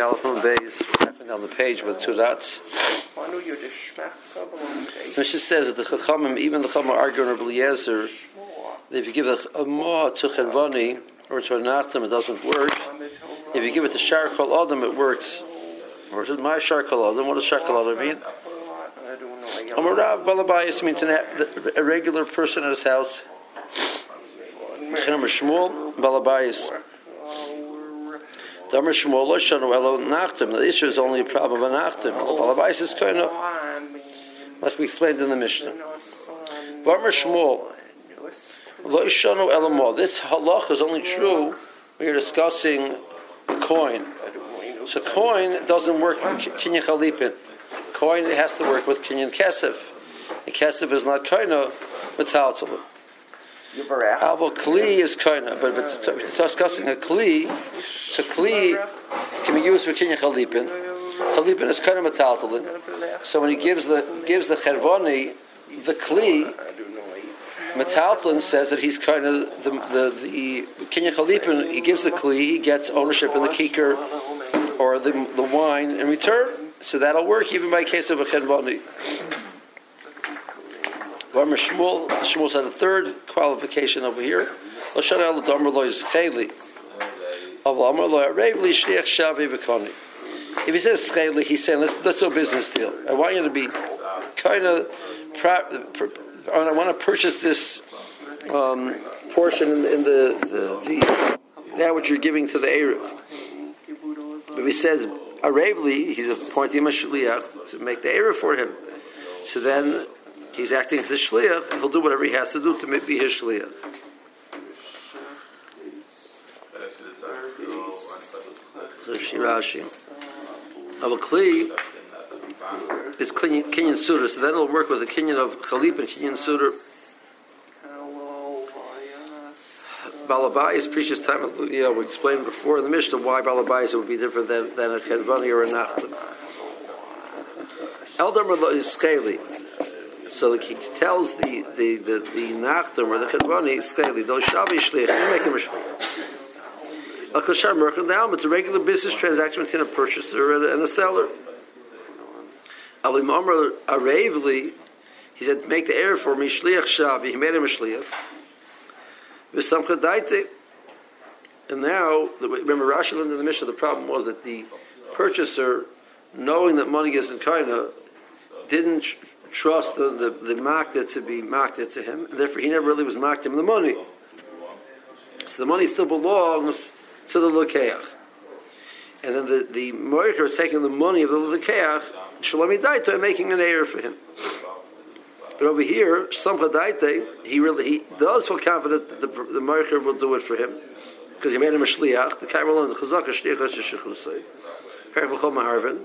Aleph Beis, happened on the page with two dots. So she says that the Chachamim, even the Chachamim argue on Rabbi Eliezer, if you give a, ma to Chenvani or to a it doesn't work. If you give it to Shar Kol Adam, it works. Or my Shar Kol Adam? What does Shar Kol Adam mean? Amarav Balabayas means an, a regular person at his house. Mechanam Shmuel Balabayas. The issue is only a problem of a Nachtem. Balabayas oh. is kind of like we explained in the Mishnah. Damar Shmuel Lo Shanu Elo This halach is only true when you're discussing a coin. So coin doesn't work with kinyan chalipin. Coin has to work with kinyan kesef. And kesef is not koina metaltalim. Avo kli is koina, but it's discussing a kli, so kli can be used for kinyan chalipin. Chalipin is koina metaltalim. So when he gives the gives the chenvani the kli, Metaltlin says that he's kind of the the the Kenya Chalipin. He gives the kli, he gets ownership in the kikar or the the wine in return. So that'll work even by case of a chenvani. Varmer Shmuel, Shmuel had a third qualification over here. Lashon al damer lo is chayli. Av amar lo arevli shliach shavi v'koni. If he says chayli, he's saying let's let's do a business deal. I want you to be kind of. I want to purchase this um, portion in, in the, the, the that which you're giving to the Erev. But he says Aravli, he's appointing a shliach to make the Erev for him. So then he's acting as a shliach. He'll do whatever he has to do to make be his shliach. So Shirashi. Avakli is Kenyan, Suda, so then it'll work with the Kenyan of Khalip and Kenyan Suda. Balabais preaches time of you know, we explained before in the Mishnah why Balabais would be different than, than a Kenvani or a Nachman. Eldam is scaly. So he tells the the the, the Nachtum or the Kenvani scaly, those Shavi Shlich, make him a Shlich. Al Kashar Merkel now, it's a regular business transaction between a purchaser and a seller. Alim Amr Arevli, he said, make the air for me, Shliach Shavi. He made him a Shliach. V'samcha. And now, remember Rashi learned in the Mishnah, the problem was that the purchaser, knowing that money is in Kaina, didn't trust the, the, the to be makta to him, and therefore he never really was makta him the money. So the money still belongs to the Lekeach. And then the, the Moicher is taking the money of the Lekeach, Shalami Daito, and making an heir for him. But over here, Samcha Daite, he really he does feel confident that the, the Moicher will do it for him. Because he made him a Shliach, the Kaimel the Chazaka Shliach Shechusay. Perabachol Ma'arvin.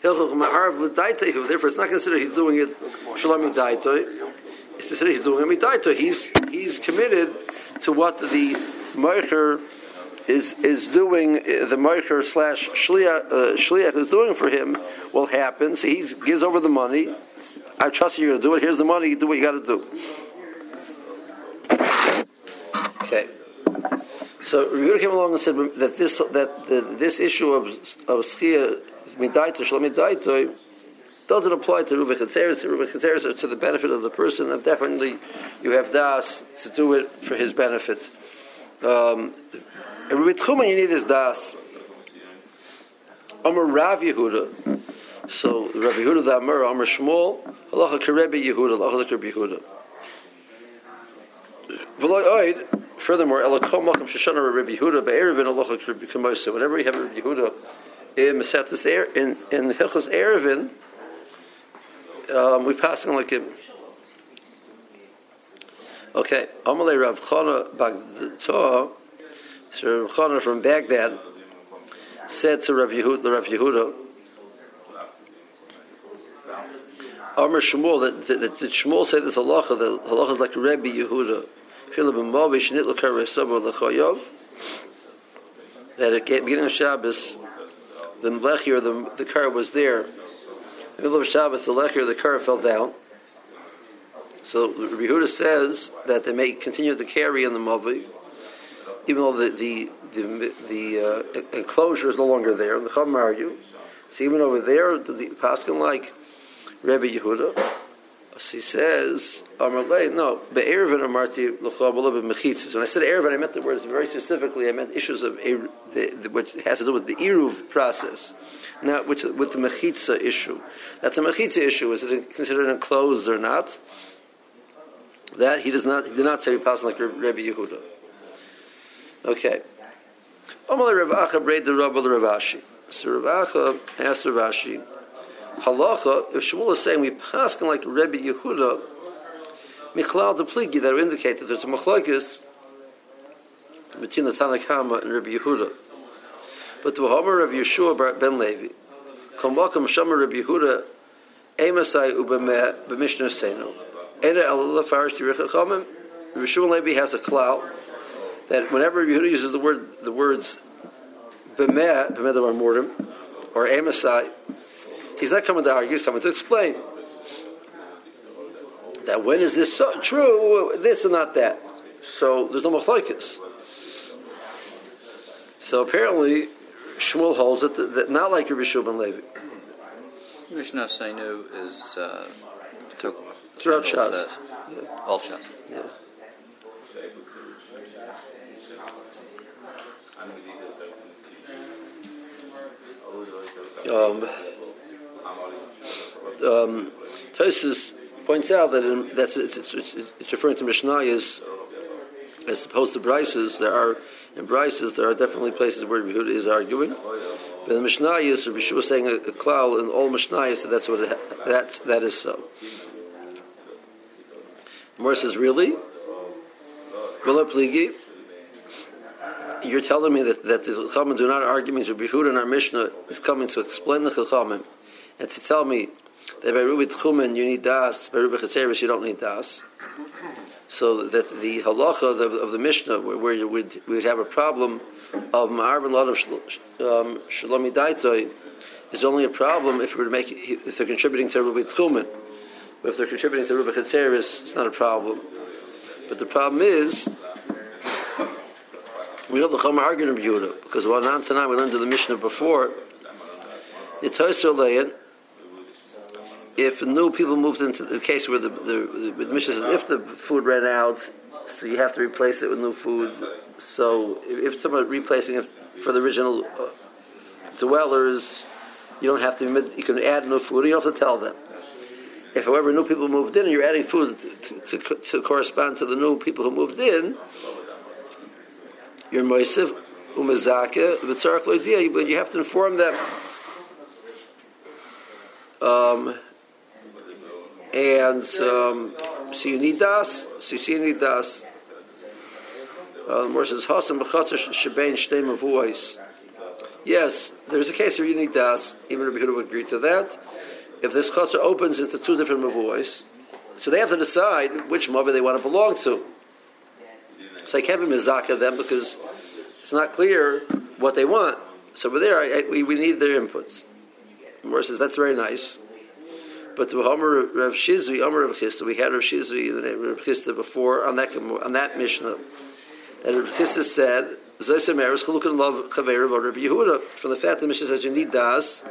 Therefore it's not considered he's doing it Shalami Daito. It's considered he's doing it. He's, he's committed to what the Moicher is is doing the Moicher slash Shliach, uh, is doing for him will happen. So he gives over the money. I trust you, you're going to do it. Here's the money. You do what you got to do. Okay. So Rebbe came along and said that this that the, this issue of of schia midaito shlamidaito doesn't apply to Reuven Chatzeres. Reuven Chatzeres to the benefit of the person, and definitely you have das to do it for his benefit. Um, and with Chuman, you need his das. Amar Rav Yehuda. So Rav Yehuda the Amar Amar Shmuel Halacha Kerebi Yehuda Halacha Kerebi Yehuda. Furthermore, Elakom Malkum Shoshana Rabbi Yehuda Be'erevin Halacha Kerebi Kamosa. Whenever you have Rabbi Yehuda in Meseftas in in Hilchos Erevin, um, we pass on like him. Okay, Amalei Rav Chana Bagdatoh. So Rav Chana from Baghdad said to Rav Yehuda, the Rav Yehuda, Amr Shmuel, that, that, that, that Shmuel said this halacha, that halacha is like Rabbi Yehuda. That at the beginning of Shabbos, the lechi the, the car was there. In the middle of Shabbos, the lechi the car fell down. So Rabbi says that they may continue to carry in the Mavi even though the the the, the uh, enclosure is no longer there, and the Chum argue. Even over there, the, the Paskin like Rabbi Yehuda. He says, Amarle, no, be'ervin amarti l'chabala b'mechitzas. When I said ervin, I meant the words very specifically. I meant issues of the, the, which has to do with the iruv process, not which with the mechitza issue. That's a mechitza issue. Is it considered enclosed or not? That he does not. He did not say pass like Rabbi Yehuda. Okay. Amalei Rav Acha braid the Rav Ashi. So Rav Acha asked Rav Ashi halacha, if Shmuel is saying we pass like Rebbe Yehuda, Michlal the pligi that indicate that there's a machlokes between the Tanakama and Rebbe Yehuda. But the Vahomer of Yeshua ben Levi, Kamakam Shama Rebbe Yehuda, Emasai Ubameh b'Mishnah Seinu, Eda Allah Farish Tiricha Chamim, Yeshua Levi has a cloud that whenever Yehuda uses the word the words B'meh the Mortem, or Emasai, He's not coming to argue, he's coming to explain. That when is this so true, this and not that. So there's no machlokes. So apparently, Shmuel holds it that, that not like Rabbi Shulman Levi. Mishnah Seinu is uh, took throughout Shas. Yeah. All Shas. Yeah. Um, um, Tosis points out that in, that's it's, it's, it's, referring to Mishnayos as opposed to Brises. There are in Brises there are definitely places where Yehuda is arguing, but in Mishnayos, Rabbi Shua was saying a, a klal in all Mishnayos that that's what it, that's that is so. Mor says, really? You're telling me that, that the Chachamim do not argue means Rabbi Yehuda in our Mishnah is coming to explain the Chachamim and to tell me that by Rubi Tchumen you need Das, by Rubi Chetzeris you don't need Das. So that the halacha of the, of the Mishnah, where, where you would, we would have a problem of Ma'ar ben Lod of um, Shalomi Daitoi, is only a problem if we were make if they're contributing to Rubi Tchumen. But if they're contributing to Rubi Chetzeris, it's not a problem. But the problem is, we know the Chama argued in Yehuda, because one Tanai we learned in the Mishnah before, the Tosha if new people moved into the case where the, the, the, mission says if the food ran out, so you have to replace it with new food. So if, if someone replacing it for the original uh, dwellers, you don't have to. You can add new food. You don't have to tell them. If, however, new people moved in and you're adding food to, to, to correspond to the new people who moved in, you're moisiv v'tzarach loidia, but you have to inform them. Um, and um, so you need das. So you see, need das. Uh, says Hasam b'chatzah shebein shtei mavuos. Yes, there's a case where you need das. Even Rabbi Huda would agree to that. If this chatzah opens into two different mavuos, so they have to decide which mother they want to belong to. So I can't be mizaka them because it's not clear what they want. So over there, I, I, we, we need their inputs. The says that's very nice. But the Homer Rav Shizvi, Omer Rav Chisda, we had Rav Shizvi, the name Rav Chisda before on that on that Mishnah. And Rav Chisda said, Zosemeres Chalukan Love Chaver of Rabbi Yehuda. From the fact that the Mishnah says you need das,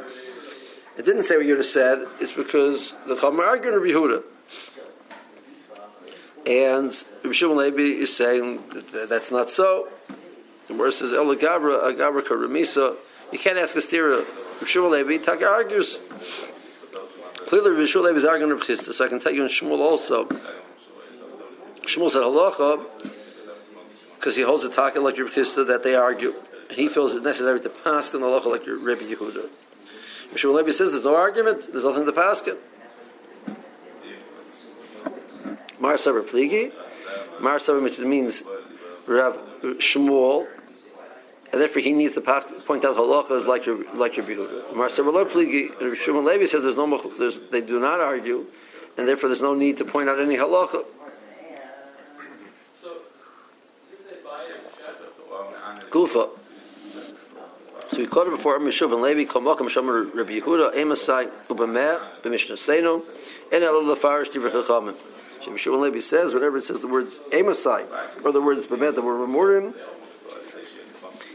it didn't say what Yehuda said. It's because the Chomer argued Rabbi Yehuda. And Rabbi Shimon Levi is saying that that's not so. The verse says, El Gavra, Agavra Karamisa. You can't ask a stira. Rabbi Shimon Levi, argues. Clearly, Rishul Levi is arguing Reb Chisda, so I can tell you in Shmuel also. Shmuel said halacha because he holds a talking like Reb Chisda that they argue. And He feels it necessary to pass in halacha like Rebbe Yehuda. Rishul Levi says there's no argument, there's nothing to pass it. Mar Pligi, Mar which means Rav Shmuel, and therefore he needs to pass, point out halachas like your like your Yehuda. Marcel Pligi, Shimon Levi says there's no there's, they do not argue, and therefore there's no need to point out any halacha. Gufa. So we quoted before Mishub and Levi, Kamakam Shomer Rabbi Yehuda, Amasai, Ubameh, B'Mishnah Seinu, and El Lafarish Divrei Chachamim. So Mishub and Levi says, whenever it says the words Amasai, or the words B'Meh, the word Memorim,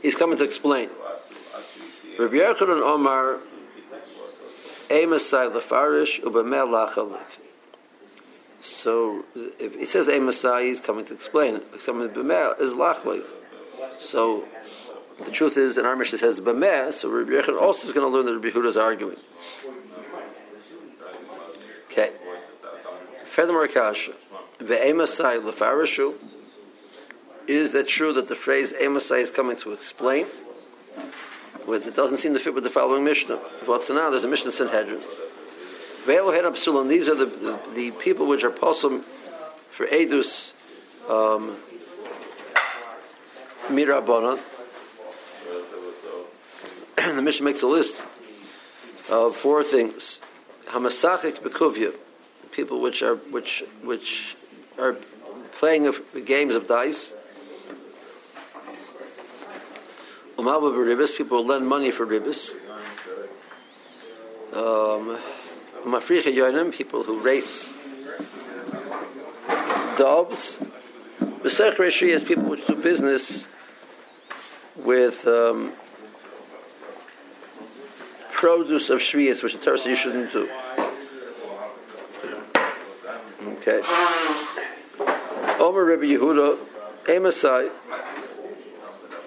He's coming to explain. Rabbi Yochanan Omar, Amasai Lefarish Ubamel Lachalik. So if it says Amasai, he's coming to explain. Coming Bemel is Lachalik. So the truth is, in our mission says Bemeh, so Rabbi Yochanan also is going to learn that Rabbi Huda is arguing. Okay. Furthermore, Kasha, Ve'emasai Lefarishu, is that true that the phrase Amasai is coming to explain? It doesn't seem to fit with the following Mishnah. What's now? There's a Mishnah Sanhedrin. Ve'elohed Absulam, these are the, the, the people which are posum for Edus um, Mirabonah. the Mishnah makes a list of four things. Hamasachik Bekuvya, people which are which which are playing games of dice. Umalba Ribis, people who lend money for ribis. Um, Mafricha people who race doves. Besech Reshi is people which do business with um, produce of Shviyas, which the Torah you shouldn't do. Okay. Omer Rebbe Yehuda, Emasai,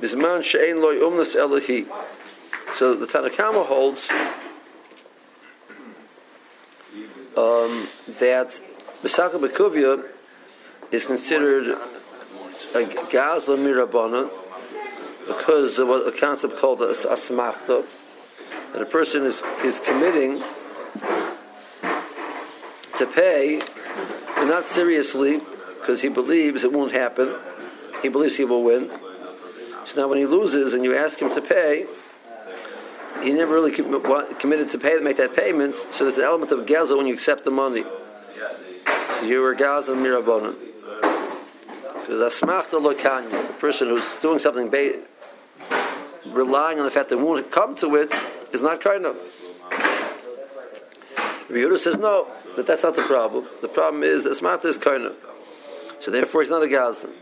Bisman Loi Umnas. So the Tanakama holds um, that Besaka Bekuvia is considered a Gazla Mirabana because of a concept called a asmachta, that a person is, is committing to pay, but not seriously, because he believes it won't happen. He believes he will win. So now when he loses and you ask him to pay, he never really committed to pay to make that payment, so there's an element of gaza when you accept the money. So you are gaza mirabonin. Because asmachta lokanya, the person who's doing something ba- relying on the fact that won't come to it is not kind of. Yehuda says no, but that's not the problem. The problem is asmachta is kind of. So therefore he's not a gazan.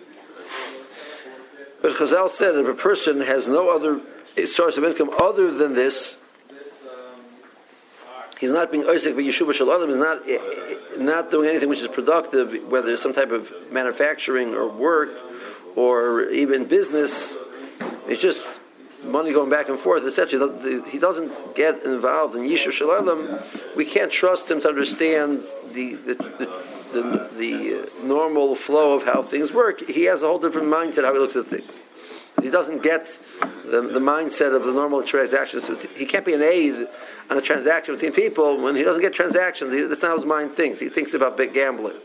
But Chazal said if a person has no other source of income other than this, he's not being Isaac, but Yeshua Shalom is not not doing anything which is productive, whether it's some type of manufacturing or work or even business. It's just money going back and forth, etc. He doesn't get involved in Yeshua Shalom. We can't trust him to understand the the, the, the, the uh, normal flow of how things work. He has a whole different mindset how he looks at things. He doesn't get the, the mindset of the normal transactions. He can't be an aid on a transaction between people when he doesn't get transactions. He, that's not how his mind thinks. He thinks about big gambling.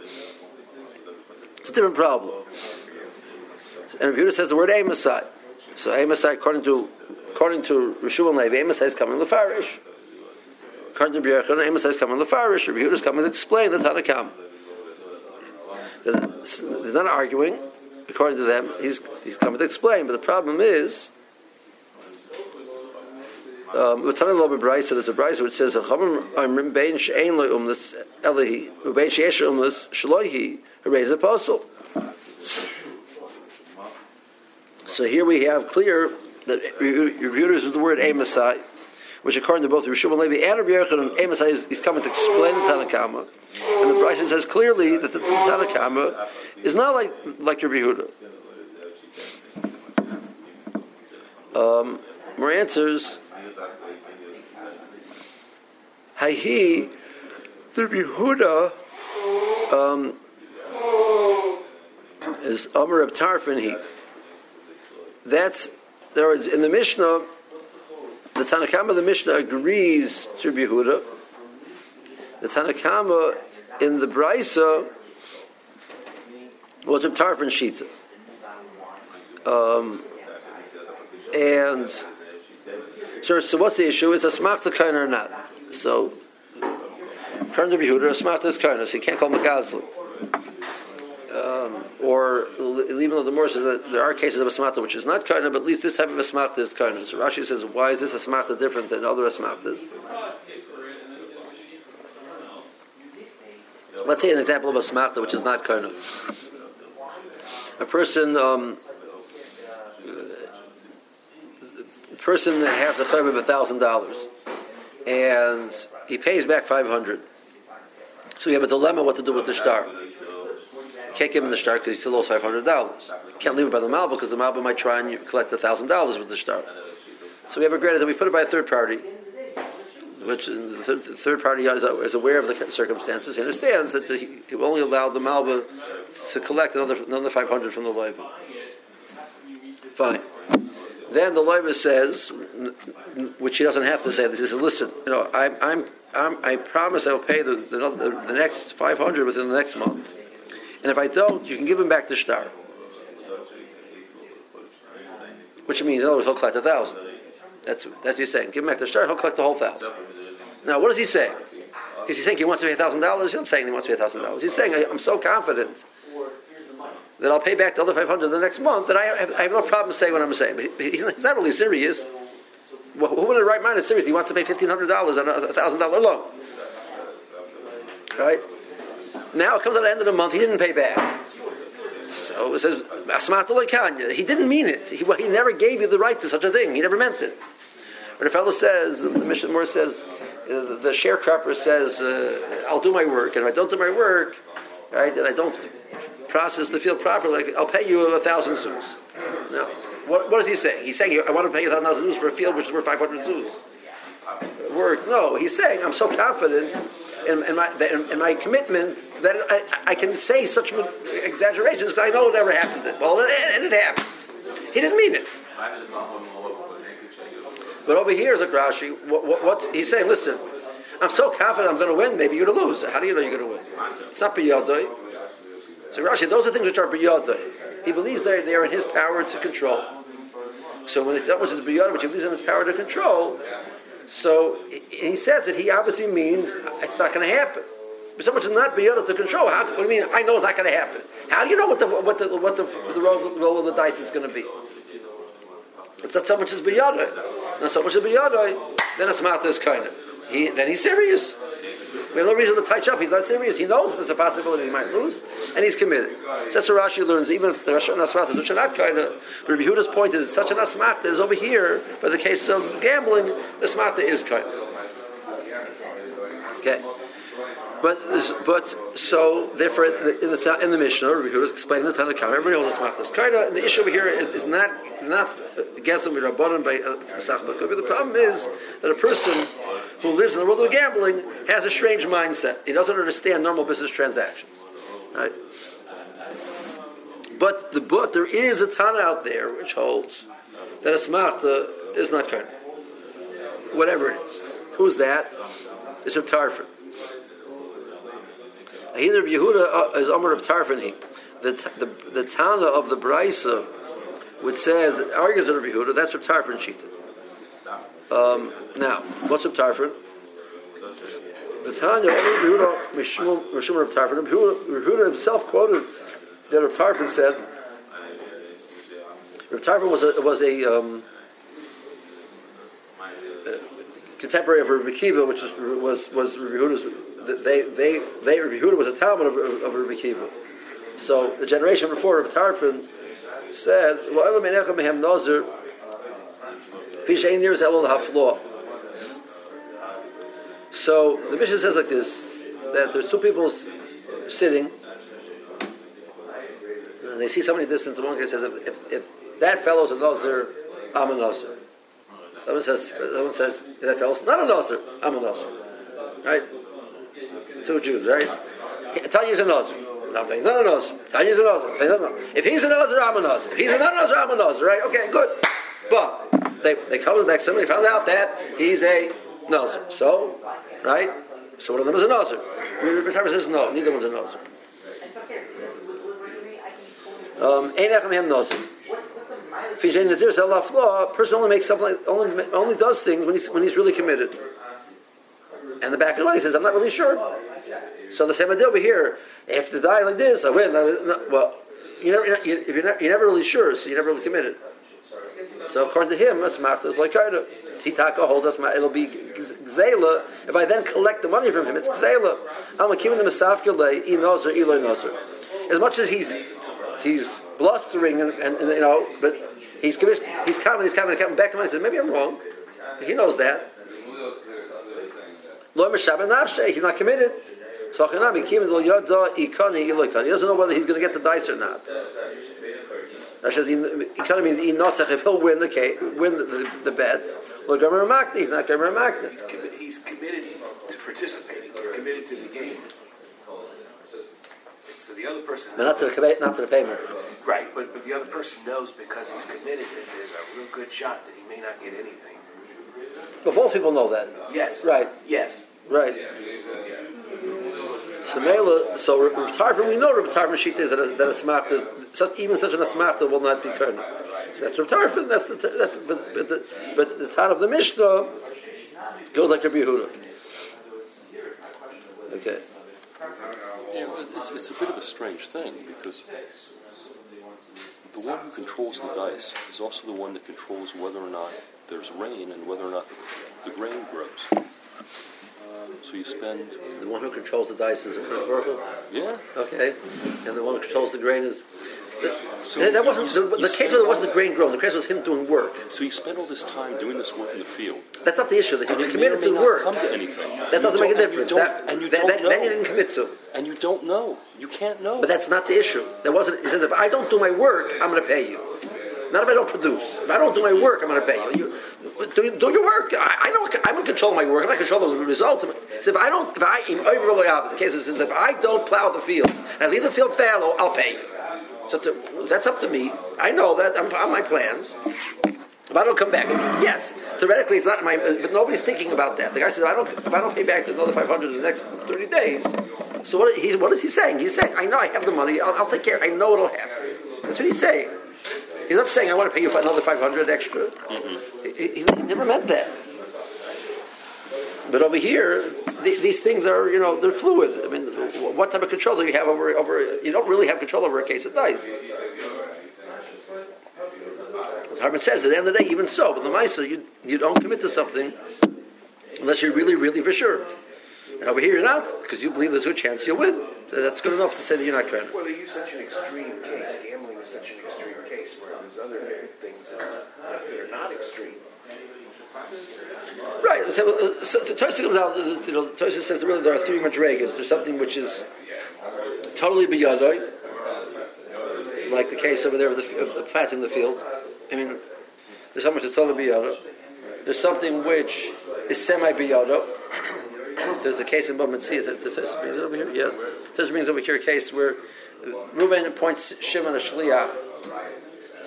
It's a different problem. And Rebuta says the word Amosai. So Amosai, according to according to Rishul and Levi, Amosai is coming Lefarish. According to Bjerchan, Amosai is coming Lefarish. Rebuta is coming to explain the Tanakam. They're not arguing. According to them, he's, he's coming to explain. But the problem is, um, there's a brisa which says, "Bein she'ein lo umlas elihi, ubein she'esh umlas shloihi, raise apostle." So here we have clear that reviewers is the word Amasai, which according to both Rishon and Levi and Rabbi Yochanan, Amasai is, is coming to explain the Tanakama. And the Brisa says clearly that the Tanakama is not like like Rabbi. Um, more answers. Hayhi, the Yehuda um, is Amr of Tarfon. He that's there is in the Mishnah. The Tanakhama, the Mishnah agrees to Yehuda. The Tanakhama in the Brisa was a Tarfon Shita. Um, and so, so what's the issue? Is a smachta kain or not? So, according to Yehuda, a smachta is kain, so you can't call him a gazlan. Um, or even though the more says that there are cases of a smachta which is not kain, but at least this type of a smachta is kain. So Rashi says, why is this a smachta different than other smachtas? Let's say an example of a smachta which is not kain. A person um, person has a chayv of a thousand dollars, and he pays back five hundred. So you have a dilemma what to do with the star. Can't give him the star because he still owes five hundred dollars. Can't leave it by the malba because the malba might try and collect thousand dollars with the star. So we have a agreed that we put it by a third party, which uh, the third, party is, uh, is aware of the circumstances. He understands that he only allow the malba to collect another another five hundred from the loiva. Fine. Then the loiva says, which he doesn't have to say. This is listen. You know, I, I'm, I'm I promise I will pay the, the, the next five hundred within the next month, and if I don't, you can give him back the star. Which means, in other words, he'll collect a thousand. That's that's what he's saying. Give him back the star, he'll collect the whole thousand. Now, what does he say? Is he saying he wants to pay a thousand dollars? He's not saying he wants to pay a thousand dollars. He's saying I'm so confident that I'll pay back the other five hundred the next month that I have, I have no problem saying what I'm saying. But he's not really serious. Well, who in the right mind is serious? He wants to pay fifteen hundred dollars on a thousand dollar loan, right? Now it comes at the end of the month. He didn't pay back. So it says Asmat He didn't mean it. He, he never gave you the right to such a thing. He never meant it. But a fellow says, the Mishnah Moore says, uh, the sharecropper says, uh, I'll do my work, and if I don't do my work, right, and I don't process the field properly, I'll pay you a thousand sous. Now, what, what is he saying? He's saying, I want to pay you a thousand sous for a field which is worth 500 sous. Work. No, he's saying, I'm so confident in, in, my, in, my commitment that I, I, can say such exaggerations because I know it never happened. Well, and it, it happened. He didn't mean it. But over here is a Rashi. What, what, what's he's saying? Listen, I'm so confident I'm going to win. Maybe you're going to lose. How do you know you're going to win? It's not biyadoi. So Rashi, those are things which are biyadoi. He believes they they are in his power to control. So when it's that which is biyadoi, which he believes in his power to control, so he says that he obviously means it's not going to happen. But someone much not be beyond to control. How, what do you mean? I know it's not going to happen. How do you know what the what the what the, the roll of the dice is going to be? It's not so much as beyond Not so much as beyond Then it's mouth is kind of. He then he's serious. We have no reason to touch up. He's not serious. He knows there's a possibility he might lose, and he's committed. So that's what Rashi learns. Even if the Rashi Nasmach is not kind of. Rabbi Huda's point is such a Nasmach that is over here. For the case of gambling, the Smachta is kind. Okay. But but so therefore in the in the Mishnah, Rabbi Yehuda is explaining the Tanakh. Everybody knows the Smachtas Kaida. The issue over here is not not Gesem Rabbanon by Masach uh, The problem is that a person who lives in the world of gambling has a strange mindset. He doesn't understand normal business transactions. Right? But the but there is a Tana out there which holds that a Smachta is not kind. Whatever it is. Who's that? It's a Tarfon. Either Yehuda uh, is Omer of Tarfani. The, the, the Tana of the Braisa, which says, argues of Yehuda, that's Reb Tarfon Shita. Um, now, what's Reb Tarfon? The Tanya of Yehuda, Mishum Reb Tarfon. Yehuda himself quoted that Reb Tarfon said, Reb Tarfon was a, was a um, contemporary of Rabbi Kiva, which was was was Yehuda's they they they Rabbi Yehuda was a Talmud of, of Rabbi Kiva. So the generation before Rabbi Tarfon said. So the Mishnah says like this: that there's two people sitting, and they see somebody distant. One guy says, if, if, if that fellow's a nazir, I'm a nazir." Someone says, someone says, that fellow's not a nazir, I'm a nazir. Right? Two Jews, right? Tanya's a Nazir. No, he's not a Nazir. Tanya's a Nazir. If he's a Nazir, I'm a Nazir. If he's not a Nazir, I'm a Nazir, right? Okay, good. But they, they come to the next somebody found out that he's a Nazir. So, right? So one of them is a Nazir. Rabbi says no, neither one's a Nazir. Um, law. Person only makes something, only only does things when he's when he's really committed. And the back of the money says, I'm not really sure. So the same idea over here. If the die like this, I win. Well, you never, you, if you're, you're never really sure, so you're never really committed. So according to him, Masmachta is like Kaida. Titaka holds us, it'll be Gzela. If I then collect the money from him, it's Gzela. I'm giving the Masafkele, E Nozer, Eloi Nozer. As much as he's he's blustering and, and, and, you know, but He's convinced, he's coming, he's coming, coming back to him and says, maybe I'm wrong. He knows that. He's not committed. So Achanami, Kim Lo Yoda Ikani Iloikani. He doesn't know whether he's going to get the dice or not. That says, Ikani means Inotzach, if he'll win the case, win the, the, the bets. Lo Gomer Makni, he's not Gomer Makni. commi- he's committed to participating. He's committed to the game. So the other person, But not to the, not to the payment. right? But but the other person knows because he's committed that there's a real good shot that he may not get anything. But both people know that. Yes. Right. Yes. Right. So Mela, so Reb Tarfon, we know Reb Tarfon sheet is that a, a smachta is even such an asmachta will not be turned. So that's Reb Tarfon. That's the that's but but the but the of the Mishnah goes like Rabbi Yehuda. Okay. Yeah, it's, it's a bit of a strange thing because the one who controls the dice is also the one that controls whether or not there's rain and whether or not the, the grain grows. So you spend, The one who controls the dice is a Kodesh Baruch yeah, Okay, and the one who controls the grain is. The, So that- that wasn't the, the case where there wasn't the grain growing. The case was him doing work. so you spent all this time doing this work in the field. That's not the issue. That he committed to work. come to anything. That You doesn't make a don't- and you difference. don't- That, and you that, don't that, you know. didn't commit to. And you don't know. You can't know. But that's not the issue. That wasn't. He says, if I don't do my work, I'm going to pay you. Not if I don't produce. If I don't do my work, I'm going to pay you. you do, do your work. I, I know. I'm in control of my work. I'm not control of the results. So if I don't, if I, in overly the case is, if I don't plow the field and I leave the field fallow, I'll pay you. So to, that's up to me. I know that. I'm on my plans. If I don't come back, yes, theoretically it's not my, but nobody's thinking about that. The guy says, I don't, if I don't pay back another 500 in the next 30 days, so what, he's, what is he saying? He's saying, I know I have the money, I'll, I'll take care, I know it'll happen. That's what he's saying. He's not saying, I want to pay you for another 500 extra. Mm-hmm. He, he, he never meant that. But over here, the, these things are, you know, they're fluid. I mean, what type of control do you have over, over, you don't really have control over a case of dice. As Harman says, at the end of the day, even so, but the Maisa, you, you don't commit to something unless you're really, really for sure. And over here, you're not, because you believe there's a good chance you'll win. So that's good enough to say that you're not trying. Well, they use such an extreme case. Gambling is such an extreme case where there's other things that are, not extreme. Right. So, uh, so, so Tosa comes out, uh, you know, Tosa says really there are three madrigas. There's something which is totally biyadoi, like the case over there of, the, of, of planting the field. I mean, there's something which is totally biyado. There's something which is semi biyado. There's a case in Bamatzia that that Tosa brings it over here. Yeah, Tosa brings over here a case where Reuben appoints Shimon a shliach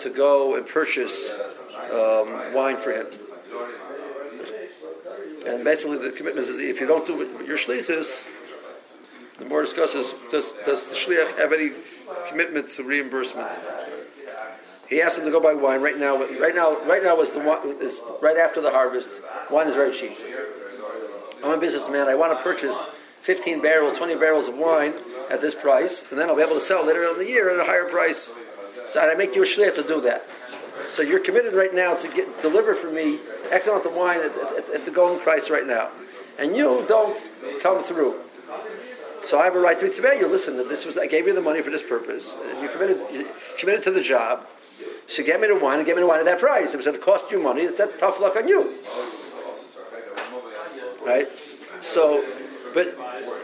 to go and purchase um, wine for him. And basically, the commitment is that if you don't do what your shlichus, the more discusses does does the shliach have any commitment to reimbursement? He asked him to go buy wine right now. Right now, right now is the is right after the harvest. Wine is very cheap. I'm a businessman. I want to purchase 15 barrels, 20 barrels of wine at this price, and then I'll be able to sell later in the year at a higher price. So I make you a shliach to do that. So you're committed right now to get deliver for me X amount of wine at, at, at the going price right now, and you don't come through. So I have a right to tell you. Listen, this was I gave you the money for this purpose, and you committed committed to the job. So get me the wine and get me the wine at that price. If it's going to cost you money, that's tough luck on you, right? So, but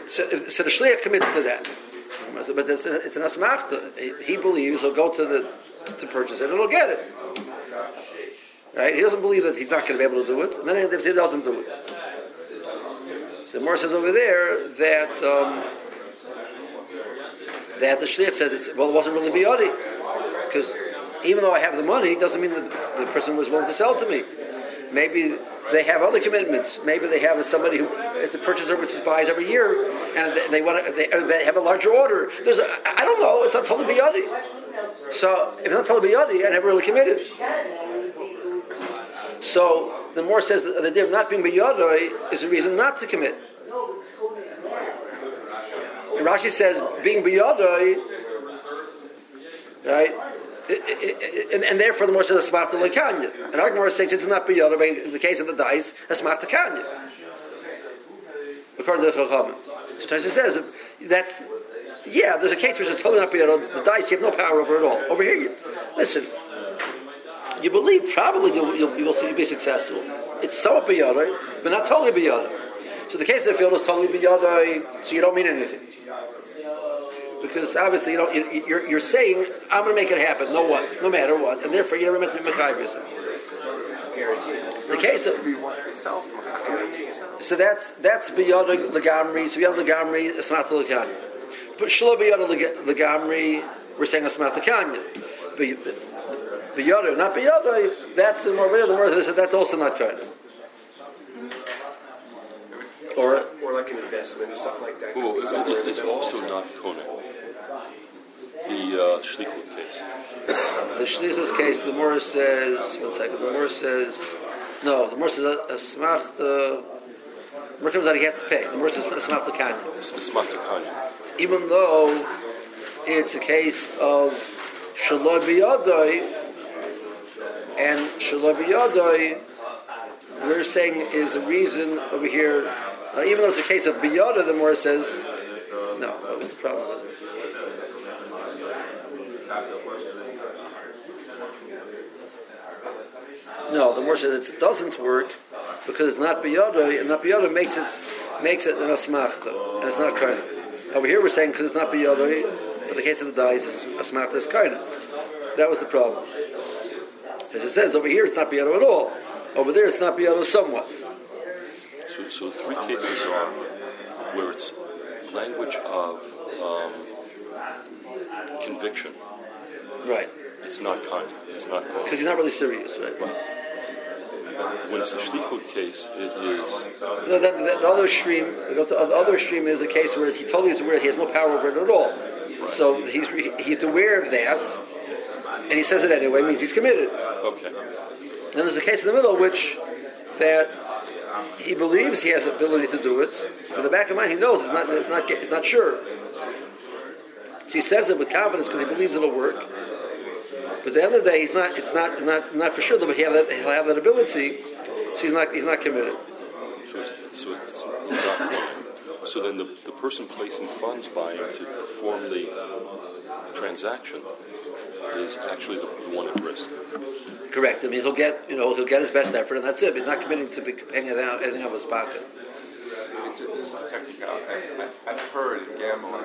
so, so the shliach commits to that. But it's, it's an asmachta. He, believes he'll go to the to purchase it and he'll get it. Right? He doesn't believe that he's not going to be able to do it. And then if he doesn't do it. So Moore says over there that um, that the shliach says it's, well, it wasn't really biyadi because even though I have the money, it doesn't mean that the person was willing to sell to me. Maybe they have other commitments. Maybe they have somebody who is a purchaser which buys every year, and they, they want to. They, uh, they have a larger order. There's, a, I don't know. It's not totally biyadi. So if it's not totally biyadi, I never really committed. So the more says that the of not being biyadi is a reason not to commit. Rashi says being biyadi, right? And, and therefore, the more says smart lekanya. And our Gemara says it's not biyada, in the case of the dice, it's smart lekanya. According to the Chachamim. So Tyson says that's yeah. There's a case which is totally not biyada. The dice you have no power over at all. Over here, you, listen. You believe probably you'll, you'll, you'll, see, you'll be successful. It's somewhat biyadai, but not totally biyadai. So the case of the field is totally biyadai, so you don't mean anything. Because obviously, you know, you- you're, you're saying, I'm going to make it happen, no what, no matter what, and therefore you never meant to be Mechayvis. Guaranteed. The case of, To be one itself, Guaranteed. so that's, that's biyadai legamri, so biyadai legamri, asmat lekanya. But shlo biyadai legamri, we're saying asmat lekanya. Biyadai, not biyadai, that's the more, the more, that's also not kind. Or, Or like an investment or something like that. Well, Could be it- somewhere in it- the it's also not Kohen. The uh, Shlichut case. The Shlichus case, the Morris says, one second, the Morris says, no, the Morris says, a smach the, Morris comes out, he has to pay. The Morris says, a smach the kanya. It's it's Matakanya. Even though it's a case of shaloi biyadoi, and shaloi biyadoi, we're saying is a reason over here, uh, even though it's a case of biyada, the Morris says, no, what was the problem with it? No, the more says it doesn't work because it's not biyada, and not biyada makes it makes it an asmachta, and it's not kind. Over here we're saying because it's not biyada, but the case of the dice is asmachta is kind. That was the problem. As it says over here, it's not biyada at all. Over there, it's not biyada somewhat. So, so three cases are where it's language of um, conviction. Right. It's not Kanye. It's not Because he's not really serious, right? When it's a Shlichut case, it is The, the, the other stream, the other stream is a case where he totally is aware he has no power over it at all. So he's he's aware of that, and he says it anyway. Means he's committed. okay. And there's a case in the middle which that he believes he has the ability to do it, but in the back of mind he knows it's not it's not it's not sure. So he says it with confidence because he believes it'll work. But at the end of the day, he's not. It's not not not for sure that he have that he'll have that ability. So he's not he's not committed. So so it's, not So then the, the person placing funds buying to perform the transaction is actually the, the one at risk. Correct. That means he'll get you know he'll get his best effort, and that's it. He's not committing to be paying out, anything out of his pocket. This is technical. I, I, I've heard in gambling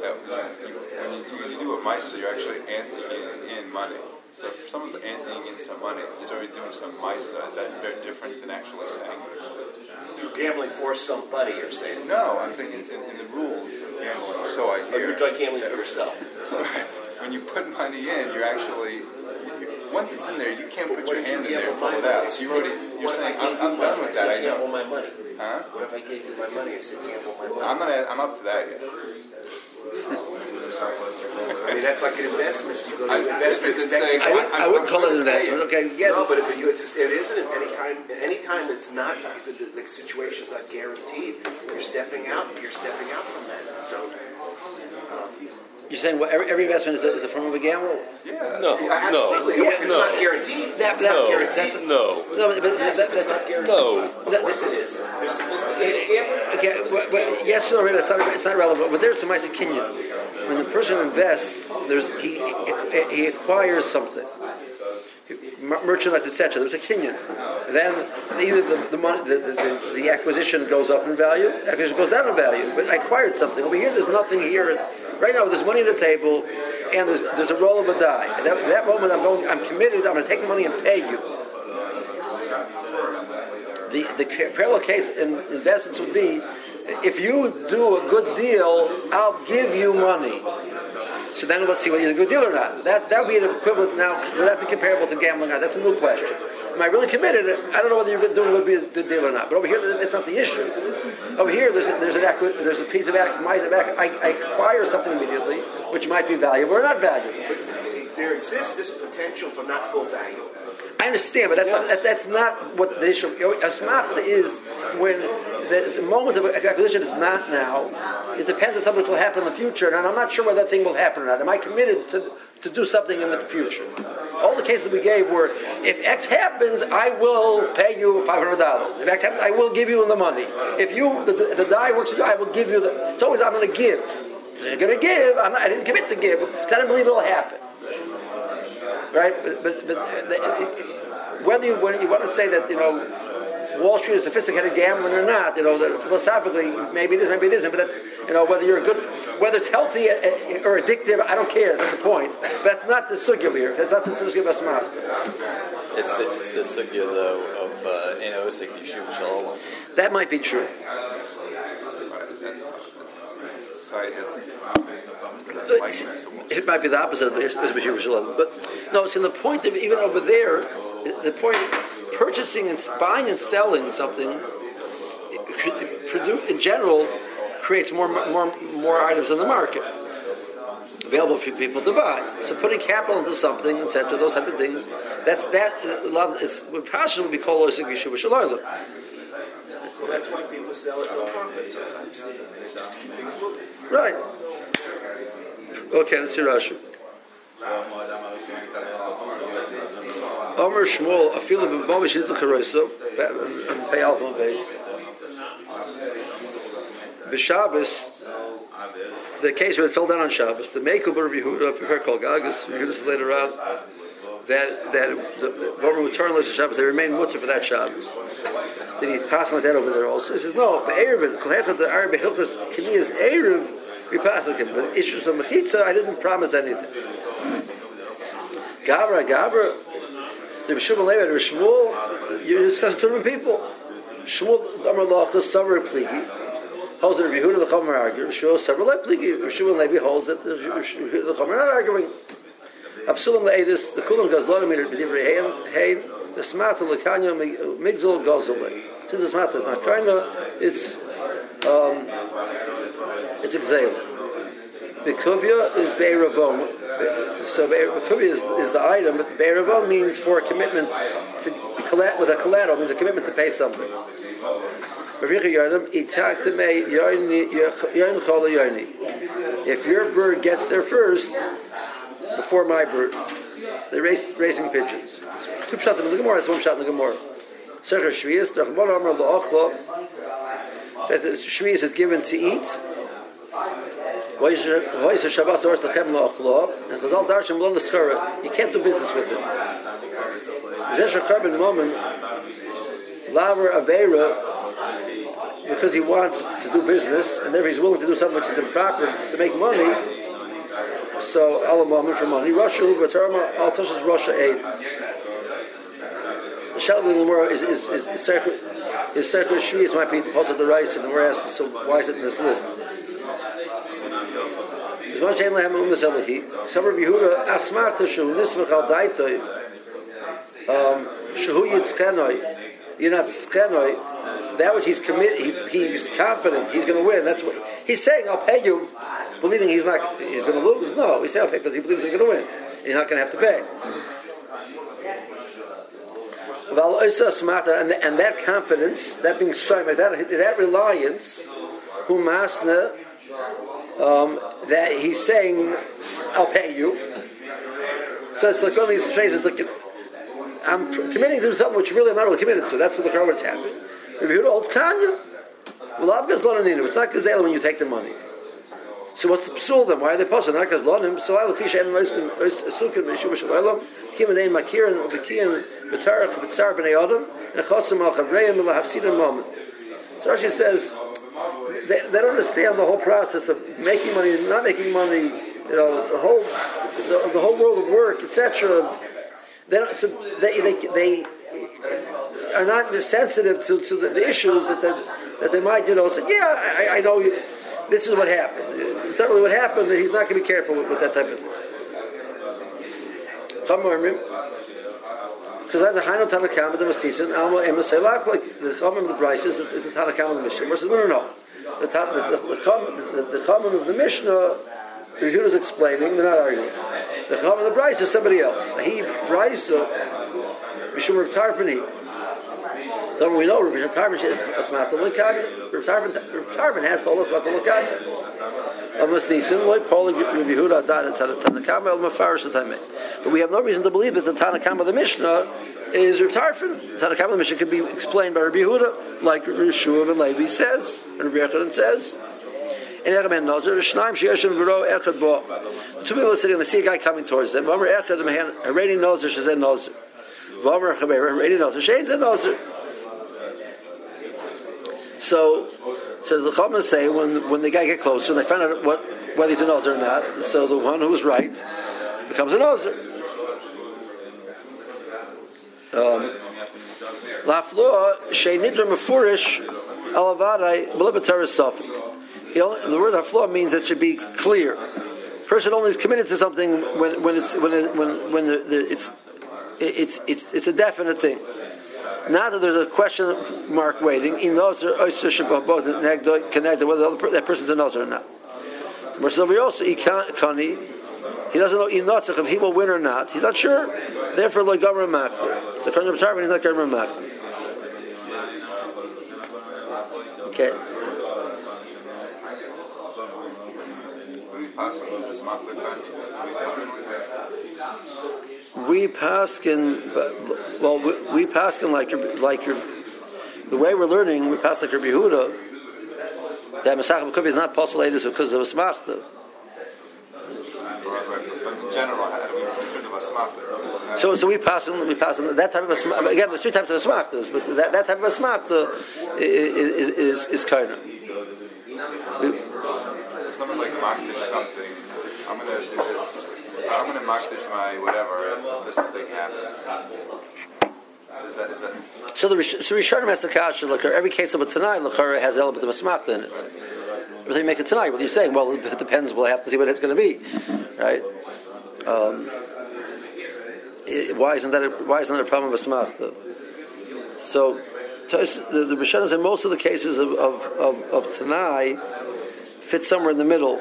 that when you, when you do you do a mice, you're actually anteing in money. So if someone's anteing in some money, he's already doing some mice. Is that very different than actually saying? You're gambling for somebody, you're saying. No, I'm saying in, in, in the rules of gambling. So I oh, hear. you're like gambling for yourself. when you put money in, you're actually once it's in there, you can't put your hand in there and pull it out. So you already you're What if I saying I'm, I'm done with that. I gamble my money. Huh? What if I gave you my money? I said gamble my money. I'm gonna I'm up to that yet. I mean, that's like an investment. You go to I- investment it's and saying- I would I wouldn't call it an investment. Okay, yeah. No, but if you, it's, it isn't any time. Any time it's not the, the, the situation's not guaranteed. You're stepping out. You're stepping out from that. So um, You're saying well, every, every investment is a, is a form of a gamble. Yeah. No, absolutely. no, if it's no, not guaranteed, That- that's that- not no, guaranteed. no, No, but, but Yes, that, if it's not guaranteed. no. Of course it is. There's sophisticated gambling. Okay, well, well, yes or no, it's not, it's not relevant. But there's some nice opinion. When the person invests, there's he he acquires something, Mer- merchandise, etc. There's a kinyan. Then either the the, money, the, the, the acquisition goes up in value, acquisition goes down in value. But I acquired something over here. There's nothing here. Right now, there's money on the table, and there's there's a roll of a die. At that, that moment, I'm going. I'm committed. I'm going to take the money and pay you. The the parallel case in investments would be if you do a good deal, I'll give you money. So then let's see whether it's a good deal or not. That that would be an equivalent now. Would that be comparable to gambling? Or not? That's a new question. Am I really committed? I don't know whether you're doing a good deal or not. But over here, that's not the issue. Over here, there's a, there's an there's a piece of I, I acquire something immediately, which might be valuable or not valuable. There exists this potential for not full value. I understand, but that's, not, that, that's not what the issue. A smachta is when the, the moment of acquisition is not now. It depends on something which will happen in the future, and I'm not sure whether that thing will happen or not. Am I committed to, to do something in the future? All the cases we gave were, if X happens, I will pay you five hundred dollars. If X happens, I will give you the money. If you the, the, die works with you, I will give you the. It's always I'm going to give. So you're going to give. Not, I didn't commit to give because I didn't believe it'll happen. Right? But, but, but the, whether you, when you want to say that, you know, Wall Street is sophisticated gambling or not, you know, that philosophically, maybe it is, maybe it isn't, but that's, you know, whether you're good, whether it's healthy uh, or addictive, I don't care, that's the point. But that's not the sugya here. That's not the sugya of Asmat. It's, it's the sugya, though, of uh, in Osik Yishuv Shalom. That might be true. Right, that's, society has likened that to Wall Street. It might be the opposite of Bishop But no, it's in the point of even over there, the point of purchasing and buying and selling something it cr- it produ- in general creates more more more items in the market available for people to buy. So putting capital into something, etc., those type of things, that's that. Love lot of, it's what passion would be called Osik Yeshuva Shalom. Well, that's why people sell at no profit sometimes. Just to keep things moving. Right. Okay, let's see Rashi. Omer Shmuel, afilu b'bomi shenitul karoiso, and pay alpha and base. B'Shabbos, the case where it fell down on Shabbos, the Mekel Bar Yehuda, prepare called Gagas, Yehuda later on, that, that the would turn list of Shabbos, they remain mutter for that Shabbos. Then he passed like that over there also. He says, no, the Erev, Kolhechot, the Arab, Hilchas, Kiniyas, Erev, we passed him. But issues of Mechitza, I didn't promise anything. Gabra, Gabra, the Shmuel Levi, the Shmuel, you discuss two different people. Shmuel Amar Lachas Savar Pligi holds that Yehuda the Chomer argue. Shmuel Savar Pligi. Shmuel Levi holds that the Chomer not arguing. Absulam Leidis the Kulam Gazlonim B'divrei Hein the Smata Lekanya Migzal Gazole. Since the Smata is not kinda, it's um, it's exhaled. Bekuvia is Beiravon. So Bekuvia is, is the item, but Beiravon means for a commitment to collect with a collateral, means a commitment to pay something. If your bird gets there first, before my bird, they're race, racing pigeons. Two shot in the Gemara, it's one shot in the Gemara. Secher Shvius, Drachmon Amar Lo'achlo, that the Shvius is given to eat, Voice of Shabbos or Lechem Lo'achlo, and Chazal Darshan Lo L'Schara, you can't do business with it. Zesh Carbon Moment, Laver Avera, because he wants to do business, and therefore he's willing to do something which is improper to make money, so Moment for money. Russia, Batarma, Al Toshas Russia aid. The Shalom of the Gemara is is is is circle is circle Shvius might be posted the rice, and the Gemara asks, so why is it in this list? Zman shein lehem um neselahi. Some Rabbi Yehuda asmach to shu nismach al daitoi. Um, shehu yitzchenoi. You're not tzchenoi. That which he's committed, he, he's confident he's going to win. That's what he's saying. I'll pay you, believing he's not he's going to lose. No, he's saying I'll pay because he believes he's going to win. He's not going to have to pay. And, and that confidence, that being so, that that reliance, Humasna, um, that he's saying, I'll pay you. So it's like one of these phrases, like, I'm committing to something which really I'm not really committed to. That's what the Karma happening. Rabbi Yehuda holds Kanya. Well, Av Gazlananinu. It's not Gazela when you take the money. So what's the psul then? Why are they posted? Not Gazlanim. So I lefisha en loiskin uh, sukin b'shuva shalaylam. Kim and adein makirin ubekiyan b'tarach b'tzar b'nei adam and chosim al chavreim l'hafsidim moment. So Rashi says they, they don't understand the whole process of making money, not making money. You know the whole the, the whole world of work, etc. They don't. So they they they are not sensitive to, to the, the issues that, that that they might, you know, say, yeah, I, I know you, this is what happened. It's not really what happened, that he's not going to be careful with, with that type of thing. I had the Haino Tanakam, the Mestisan, Alma Emaselach, like the Chomim of the Bryce is, is the Tanakam of the Mishnah. Versus, no, no, no. The, the, the, the, the, the Chomim of the Mishnah, Yehuda is explaining, they're not arguing. The Chomim of the Bryce is somebody else. He, Bryce, Mishum Rav Tarfani. So we know Rav Tarfon is Asmat Lekad. Rav Tarfon has told us about the Lekad. Amos Nisan, like Paul Rav Yehuda Adan Tanakama El Mafarish Taimei. But we have no reason to believe that the Tanakama of the Mishnah is Rav Tarfon. The Tanakama of the Mishnah can be explained by Rabbi Yehuda, like Rishuv and Levi says, and Rabbi Yehuda says. and echad ben nozer, shnaim sheyeshim v'ro echad bo. Two people are sitting, and they see a guy coming towards them. V'omer echad mehen, haredi nozer, shezen nozer. V'omer chaber, haredi nozer, shezen nozer. So, so the Chachamim say when when the guy get closer and they find out what whether he's an ozer or not, so the one who's right becomes an ozer. Um, Laflo sheinidra mefurish alavadai b'libatar sofik. The word haflo means it should be clear. Person only is committed to something when when it's when it, when when the, the, it's it's it's it's a definite thing. Not that there's a question mark waiting. In oyster both connected whether the other, that person's a nozer or not. Versus also he kani. He doesn't know in notzach if he will win or not. He's not sure. Therefore, like gomer makter. So of retirement, he's not gomer makter. Okay. We pass in, well, we, pass in like your, like your, the way we're learning, we pass like your Yehuda. That Masachem Kubi is not postulated because of a smachta. In in. So, so we pass on, we pass on that type of a smachta. Again, there's two types of smachtas, but that, that type of a smachta is, is, is, kind of. So if someone's like makdish something, I'm gonna do this. I'm gonna makdish my whatever if this thing happens. Is that is that? So the so Rishonim has the kasha. Look, every case of a tanai, look, has element of a smachta in it. But they make a tanai. What you're saying? Well, it depends. We'll have to see what it's going to be, right? Um, it- why isn't that? A, why isn't that a problem of a smachta? So the, the Rishonim say most of the cases of of, of, of tanai fit somewhere in the middle.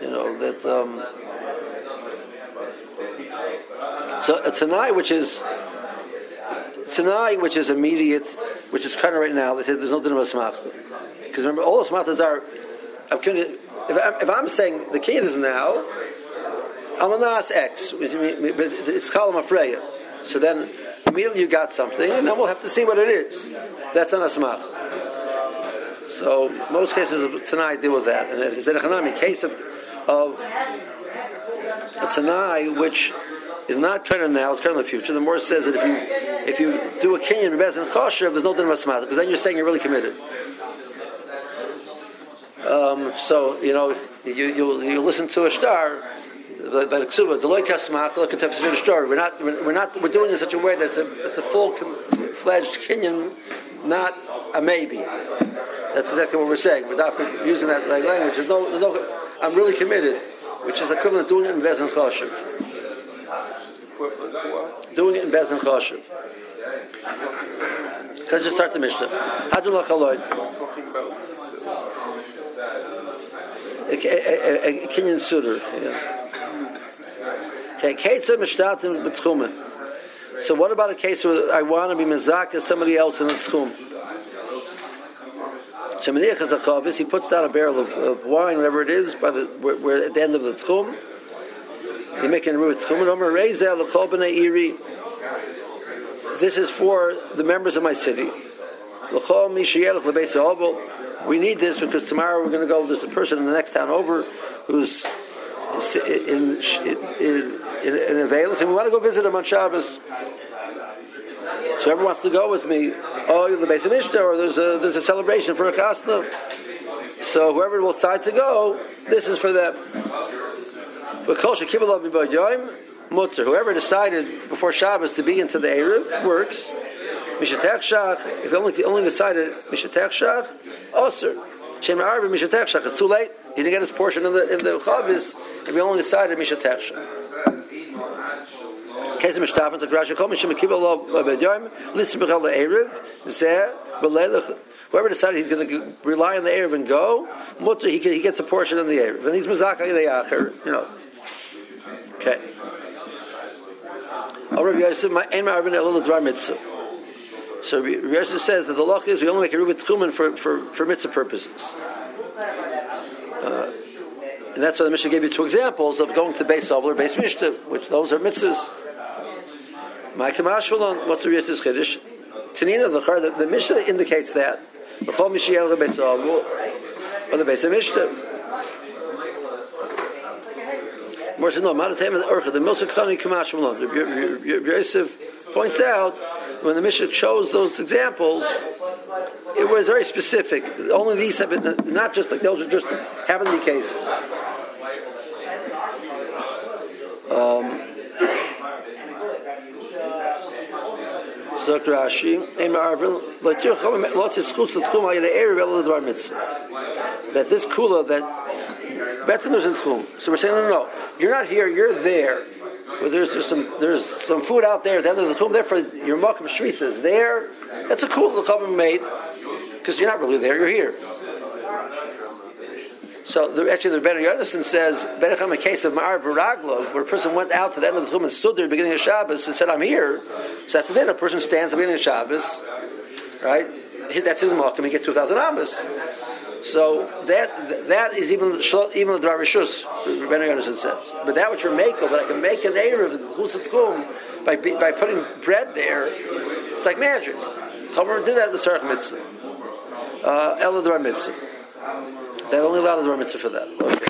You know that. Um, so uh, a tanai, which is tonight, which is immediate, which is kind of right now, they say there's no din of a smachta. Because remember, all the smachtas are. I'm if, I'm, if I'm saying the kid is now, I'm a nas X, which mean- but it's called a Freya. So then immediately you got something, and then we'll have to see what it is. That's not a smach. So most cases of tonight deal with that. And it's in a Hanami, case of, of a Tanai, which is not of now, it's of in the future. The more says that if you if you do a kinyan b'bez and choshev, there's no din of a because then you're saying you're really committed. Um, so you know you you, you listen to a star. By the ksuba, the loy kasmak, look at the story. We're not, we're not, we're doing it in such a way that it's a, it's a full fledged kinyan, not a maybe. That's exactly what we're saying. We're not using that language, there's no, there's no, I'm really committed, which is equivalent to doing it in Bez Choshev. Doing it in Bez and Choshev. Let's just start the Mishnah. Hadullah. A, Kenyan suitor. Okay, Ketzer Mishtatim B'Tchumen. So what about a case where I want to be Mizak as somebody else in the Tchum? Sheminiach is. He puts down a barrel of, of wine, whatever it is, by the where, where at the end of the tchum. Making a. This is for the members of my city. We need this because tomorrow we're going to go. There's a person in the next town over who's in in in, in, in Avail, and we want to go visit him on Shabbos. So everyone wants to go with me. Oh, you're the base of Mishnah, or there's a there's a celebration for a kasna. So whoever will decide to go, this is for them. But kol shekibalav b'yoyim mutter. Whoever decided before Shabbos to be into the erev works. Mishatech shach. If only only decided mishatech shach, osir. Shem arvi mishatech shach. It's too late. He didn't get his portion in the in the chavis. If he only decided mishatech shach. Kaiser Mishtafen to Grash Kol Mishim Kibbel Lo B'Yoyim Listen B'Chel Erev Zeh B'Leilach Whoever decided he's going to rely on the Erev and go, Mutter, he, he gets a portion in the Erev. And he's Mazaka the Acher, you know. Mitzvah. So Rabbi Yosef says that the law is we only make a Rubit Tchumen for, for, for mitzvah purposes. Uh, and that's why the Mishnah gave you two examples of going to Beis Obel or Beis Mishnah, which those are mitzvahs. My Kamashvalon, what's the Riyatis Chiddush? Tanina, the, the, the Mishnah indicates that. B'chol Mishiel the Beis Obel or the base of Mishnah. Said, no, Matatem Urcha, the Milsa Ktani Kamash Malon. Yosef points out, when the Mishnah chose those examples, it was very specific. Only these have been, not just like those are just be cases. Um, Dr. Rashi, Ein Ma'arvin, L'tir Chom, L'ot Yischus L'tchum Ha'yel Erev El L'dvar Mitzvah. That this kula, that Betzin is in Tchum. So we're saying, no, no, no, you're not here, you're there. Well, there's, there's some there's some food out there. Then there's a Tchum there for your Malkim Shritza is there. That's a cool Chum made because you're not really there, you're here. So the, actually, the Ben Yonason says, Benecham, a case of Ma'ar Baraglov, where a person went out to the end of the Chum and stood there at the beginning of Shabbos and said, I'm here. So that's the a person stands at the beginning of Shabbos, right? That's his Malkim, he gets 2,000 Amos. So that that is even even the Rishus, Ben Yonason says. But that which you're making, but I can make an Erev, Chum, by, by putting bread there, it's like magic. Chavar did that in the Sarach Mitzvah. Uh, Eladar Mitzvah. That only allowed the Mitzvah for that. Okay.